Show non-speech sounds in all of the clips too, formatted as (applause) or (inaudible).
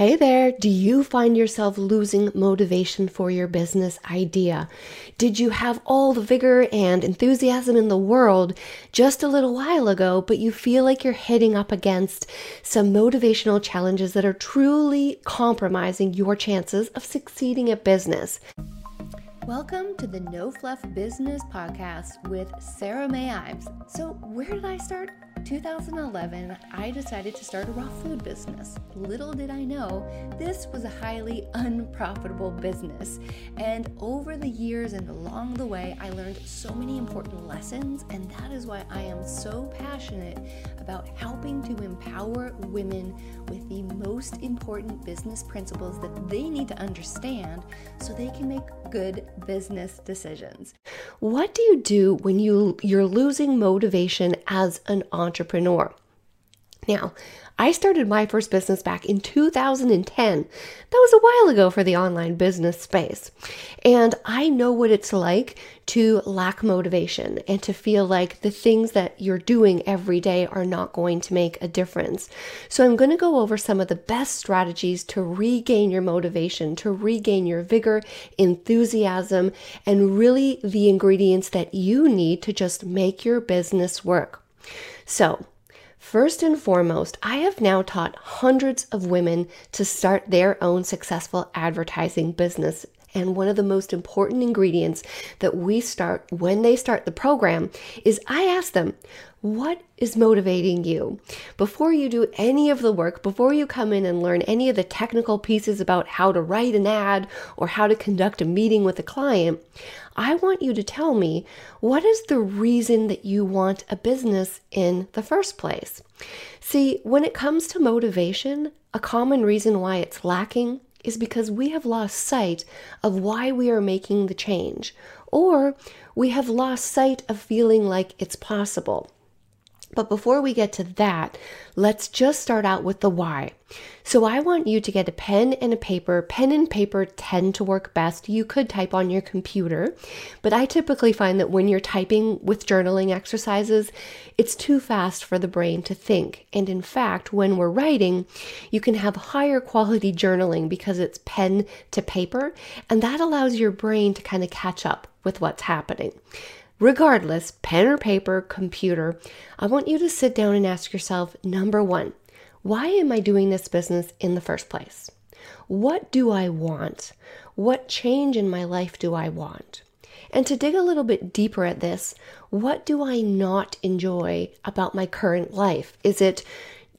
Hey there, do you find yourself losing motivation for your business idea? Did you have all the vigor and enthusiasm in the world just a little while ago, but you feel like you're hitting up against some motivational challenges that are truly compromising your chances of succeeding at business? Welcome to the No Fluff Business Podcast with Sarah Mae Ives. So, where did I start? 2011, I decided to start a raw food business. Little did I know, this was a highly unprofitable business. And over the years and along the way, I learned so many important lessons, and that is why I am so passionate about helping to empower women with the most important business principles that they need to understand so they can make good business decisions. What do you do when you you're losing motivation as an entrepreneur? Now, I started my first business back in 2010. That was a while ago for the online business space. And I know what it's like to lack motivation and to feel like the things that you're doing every day are not going to make a difference. So, I'm going to go over some of the best strategies to regain your motivation, to regain your vigor, enthusiasm, and really the ingredients that you need to just make your business work. So, First and foremost, I have now taught hundreds of women to start their own successful advertising business. And one of the most important ingredients that we start when they start the program is I ask them, what is motivating you? Before you do any of the work, before you come in and learn any of the technical pieces about how to write an ad or how to conduct a meeting with a client, I want you to tell me what is the reason that you want a business in the first place? See, when it comes to motivation, a common reason why it's lacking is because we have lost sight of why we are making the change, or we have lost sight of feeling like it's possible. But before we get to that, let's just start out with the why. So I want you to get a pen and a paper. Pen and paper tend to work best. You could type on your computer, but I typically find that when you're typing with journaling exercises, it's too fast for the brain to think. And in fact, when we're writing, you can have higher quality journaling because it's pen to paper, and that allows your brain to kind of catch up with what's happening. Regardless, pen or paper, computer, I want you to sit down and ask yourself number one, why am I doing this business in the first place? What do I want? What change in my life do I want? And to dig a little bit deeper at this, what do I not enjoy about my current life? Is it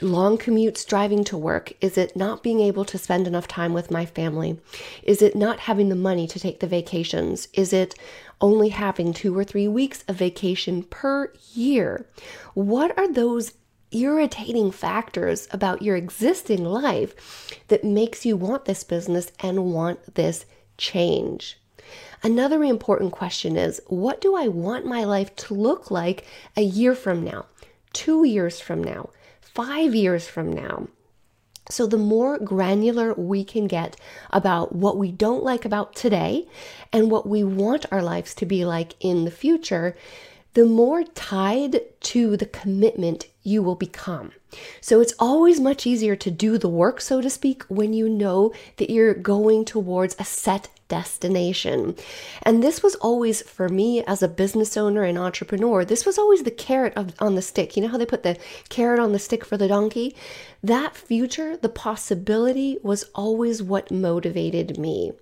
long commutes driving to work? Is it not being able to spend enough time with my family? Is it not having the money to take the vacations? Is it only having two or three weeks of vacation per year. What are those irritating factors about your existing life that makes you want this business and want this change? Another important question is what do I want my life to look like a year from now, two years from now, five years from now? So, the more granular we can get about what we don't like about today and what we want our lives to be like in the future, the more tied to the commitment you will become. So it's always much easier to do the work, so to speak, when you know that you're going towards a set destination. And this was always, for me as a business owner and entrepreneur, this was always the carrot of, on the stick. You know how they put the carrot on the stick for the donkey? That future, the possibility, was always what motivated me.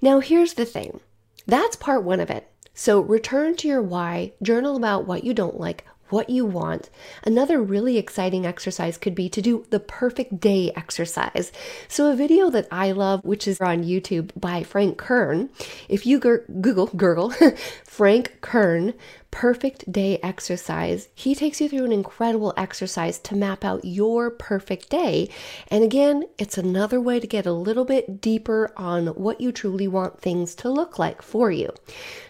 Now, here's the thing that's part one of it. So return to your why, journal about what you don't like, what you want. Another really exciting exercise could be to do the perfect day exercise. So, a video that I love, which is on YouTube by Frank Kern, if you Google, gurgle, (laughs) Frank Kern perfect day exercise. He takes you through an incredible exercise to map out your perfect day. And again, it's another way to get a little bit deeper on what you truly want things to look like for you.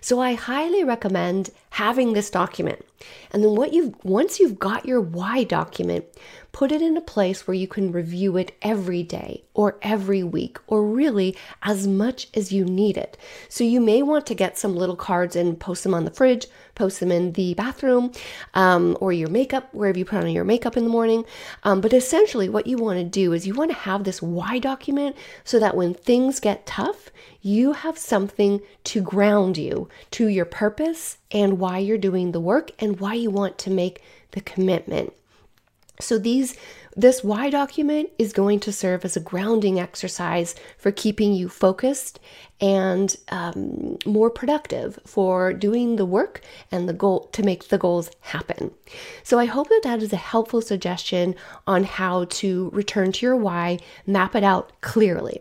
So I highly recommend having this document. And then what you've once you've got your why document, put it in a place where you can review it every day or every week or really as much as you need it. So you may want to get some little cards and post them on the fridge, post them in the bathroom um, or your makeup, wherever you put on your makeup in the morning. Um, but essentially, what you want to do is you want to have this why document so that when things get tough, you have something to ground you to your purpose and why you're doing the work and why you want to make the commitment. So these this why document is going to serve as a grounding exercise for keeping you focused and um, more productive for doing the work and the goal to make the goals happen. So I hope that that is a helpful suggestion on how to return to your why, map it out clearly.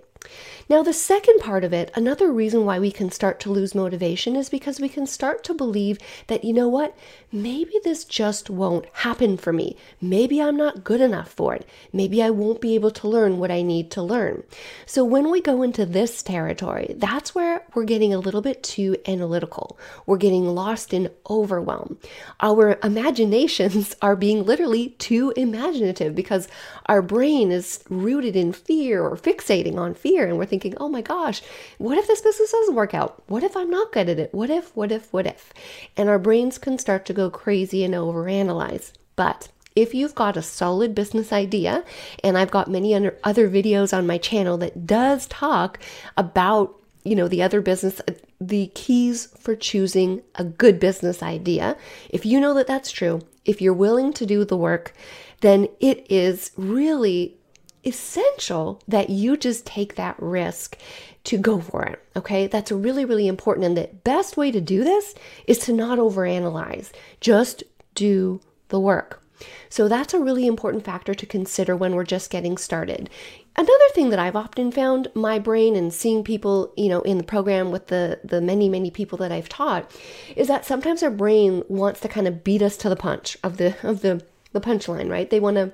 Now, the second part of it, another reason why we can start to lose motivation is because we can start to believe that, you know what, maybe this just won't happen for me. Maybe I'm not good enough for it. Maybe I won't be able to learn what I need to learn. So, when we go into this territory, that's where we're getting a little bit too analytical. We're getting lost in overwhelm. Our imaginations (laughs) are being literally too imaginative because our brain is rooted in fear or fixating on fear. And we're thinking, thinking, oh my gosh, what if this business doesn't work out? What if I'm not good at it? What if, what if, what if? And our brains can start to go crazy and overanalyze. But if you've got a solid business idea, and I've got many other videos on my channel that does talk about, you know, the other business, uh, the keys for choosing a good business idea. If you know that that's true, if you're willing to do the work, then it is really essential that you just take that risk to go for it. Okay, that's really, really important. And the best way to do this is to not overanalyze, just do the work. So that's a really important factor to consider when we're just getting started. Another thing that I've often found my brain and seeing people, you know, in the program with the the many many people that I've taught is that sometimes our brain wants to kind of beat us to the punch of the of the the punchline, right? They want to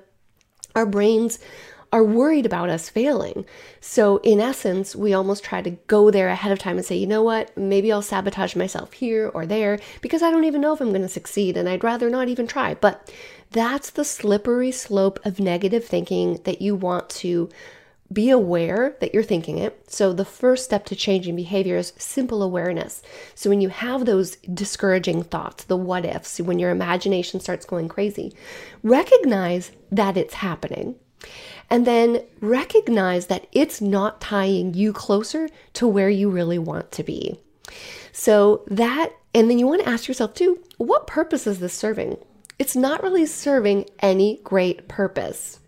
our brains are worried about us failing. So, in essence, we almost try to go there ahead of time and say, you know what, maybe I'll sabotage myself here or there because I don't even know if I'm going to succeed and I'd rather not even try. But that's the slippery slope of negative thinking that you want to be aware that you're thinking it. So, the first step to changing behavior is simple awareness. So, when you have those discouraging thoughts, the what ifs, when your imagination starts going crazy, recognize that it's happening and then recognize that it's not tying you closer to where you really want to be. So that, and then you want to ask yourself too, what purpose is this serving? It's not really serving any great purpose.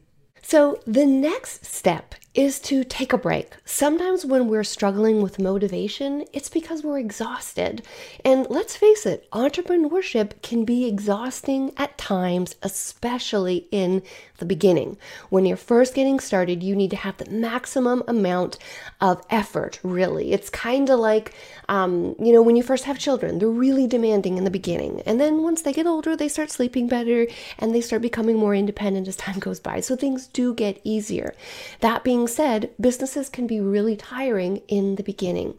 So the next step is to take a break. Sometimes when we're struggling with motivation, it's because we're exhausted. And let's face it, entrepreneurship can be exhausting at times, especially in the beginning. When you're first getting started, you need to have the maximum amount of effort, really. It's kind of like, um, you know, when you first have children, they're really demanding in the beginning. And then once they get older, they start sleeping better and they start becoming more independent as time goes by. So things do get easier. That being being said, businesses can be really tiring in the beginning.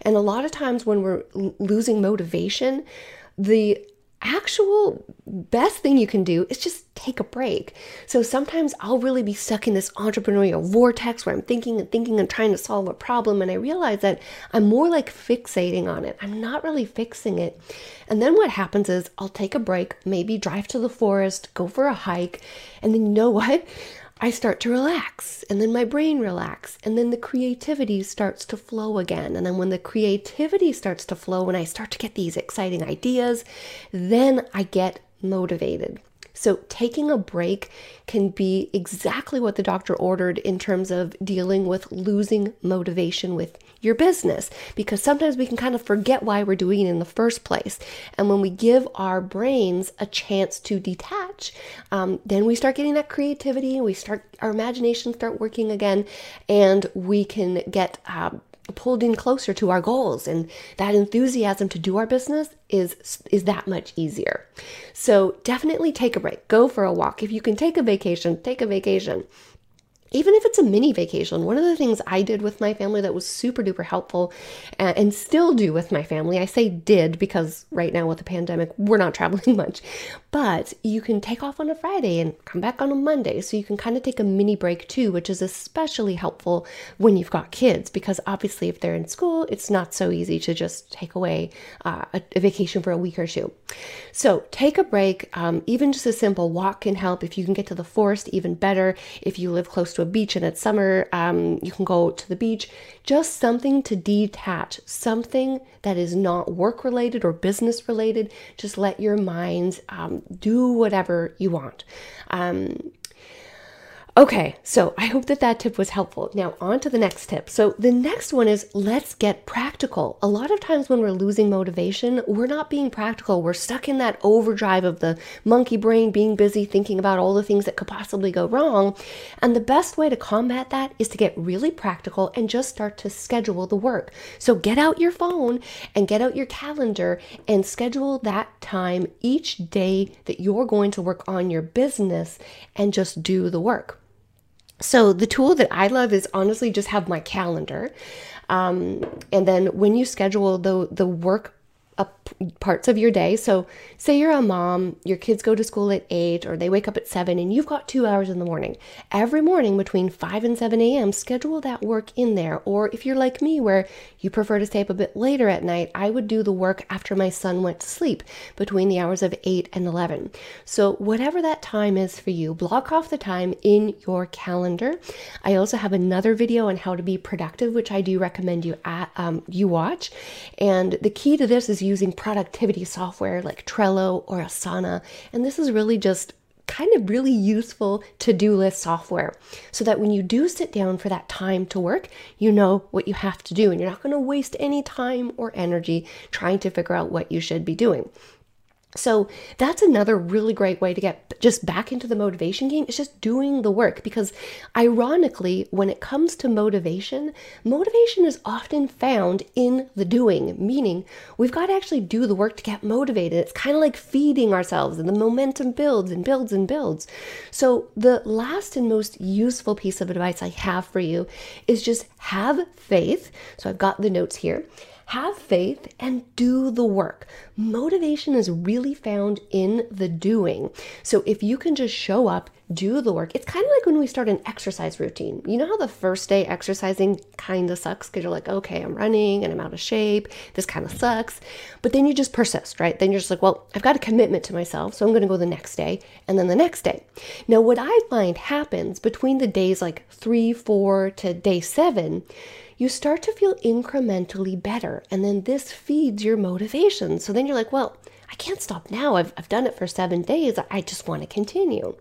And a lot of times when we're losing motivation, the actual best thing you can do is just take a break. So sometimes I'll really be stuck in this entrepreneurial vortex where I'm thinking and thinking and trying to solve a problem. And I realize that I'm more like fixating on it. I'm not really fixing it. And then what happens is I'll take a break, maybe drive to the forest, go for a hike. And then you know (laughs) what? I start to relax and then my brain relax and then the creativity starts to flow again. And then when the creativity starts to flow, when I start to get these exciting ideas, then I get motivated. So, taking a break can be exactly what the doctor ordered in terms of dealing with losing motivation with your business because sometimes we can kind of forget why we're doing it in the first place. And when we give our brains a chance to detach, um, then we start getting that creativity and we start, our imagination start working again, and we can get. Um, pulled in closer to our goals and that enthusiasm to do our business is is that much easier. So definitely take a break. Go for a walk. If you can take a vacation, take a vacation. Even if it's a mini vacation, one of the things I did with my family that was super duper helpful uh, and still do with my family, I say did because right now with the pandemic, we're not (laughs) traveling much, but you can take off on a Friday and come back on a Monday. So you can kind of take a mini break too, which is especially helpful when you've got kids because obviously if they're in school, it's not so easy to just take away uh, a, a, vacation for a week or two. So take a break, um, even just a simple walk can help. If you can get to the forest, even better. If you live close to a beach and it's summer, um, you can go to the beach. Just something to detach, something that is not work related or business related. Just let your mind um, do whatever you want. Um, Okay, so I hope that that tip was helpful. Now, on to the next tip. So, the next one is let's get practical. A lot of times when we're losing motivation, we're not being practical. We're stuck in that overdrive of the monkey brain, being busy thinking about all the things that could possibly go wrong. And the best way to combat that is to get really practical and just start to schedule the work. So, get out your phone and get out your calendar and schedule that time each day that you're going to work on your business and just do the work. So the tool that I love is honestly just have my calendar. Um, and then when you schedule the the work parts of your day. So, say you're a mom, your kids go to school at 8 or they wake up at 7 and you've got 2 hours in the morning. Every morning between 5 and 7 a.m., schedule that work in there. Or if you're like me where you prefer to stay up a bit later at night, I would do the work after my son went to sleep between the hours of 8 and 11. So, whatever that time is for you, block off the time in your calendar. I also have another video on how to be productive, which I do recommend you at, um, you watch. And the key to this is using productivity software like Trello or Asana. And this is really just kind of really useful to do list software so that when you do sit down for that time to work, you know what you have to do and you're not going to waste any time or energy trying to figure out what you should be doing. So that's another really great way to get just back into the motivation game. It's just doing the work because, ironically, when it comes to motivation, motivation is often found in the doing, meaning we've got to actually do the work to get motivated. It's kind of like feeding ourselves, and the momentum builds and builds and builds. So, the last and most useful piece of advice I have for you is just have faith. So, I've got the notes here have faith and do the work. Motivation is really found in the doing. So if you can just show up, do the work, it's kind of like when we start an exercise routine. You know how the first day exercising kind of sucks because you're like, okay, I'm running and I'm out of shape. This kind of sucks. But then you just persist, right? Then you're just like, well, I've got a commitment to myself, so I'm going to go the next day and then the next day. Now, what I find happens between the days like three, four to day seven you start to feel incrementally better. And then this feeds your motivation. So then you're like, well, I can't stop now. I've, I've done it for seven days. I just want to continue.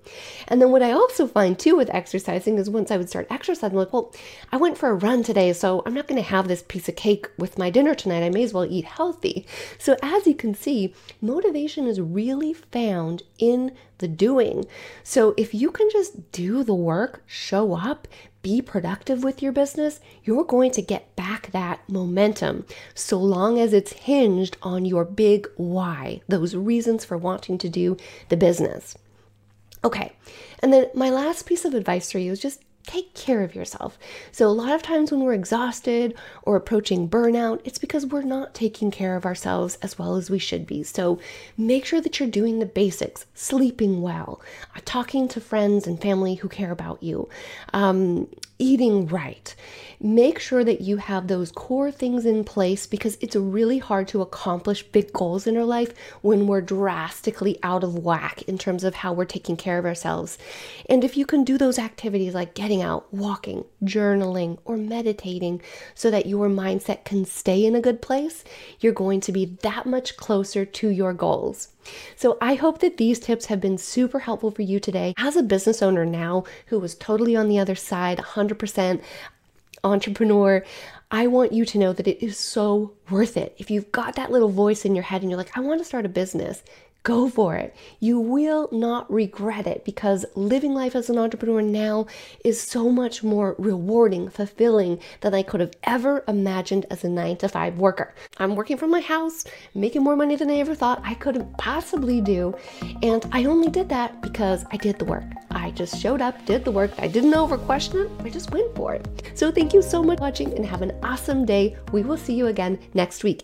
And then what I also find too with exercising is once I would start exercising, I'm like, well, I went for a run today, so I'm not going to have this piece of cake with my dinner tonight. I may as well eat healthy. So as you can see, motivation is really found in the doing. So if you can just do the work, show up, be productive with your business, you're going to get back that momentum so long as it's hinged on your big why, those reasons for wanting to do the business. Okay, and then my last piece of advice for you is just take care of yourself. So, a lot of times when we're exhausted or approaching burnout, it's because we're not taking care of ourselves as well as we should be. So, make sure that you're doing the basics, sleeping well, uh, talking to friends and family who care about you, um, eating right. Make sure that you have those core things in place because it's really hard to accomplish big goals in our life when we're drastically out of whack in terms of how we're taking care of ourselves. And if you can do those activities like getting out, walking, journaling, or meditating so that your mindset can stay in a good place, you're going to be that much closer to your goals. So I hope that these tips have been super helpful for you today. As a business owner now who was totally on the other side, 100% entrepreneur, I want you to know that it is so worth it. If you've got that little voice in your head and you're like, I want to start a business, Go for it. You will not regret it because living life as an entrepreneur now is so much more rewarding, fulfilling than I could have ever imagined as a nine to five worker. I'm working from my house, making more money than I ever thought I could possibly do. And I only did that because I did the work. I I just showed up, did the work. I didn't over question it. I just went for it. So thank you so much for watching and have an awesome day. We will see you again next week.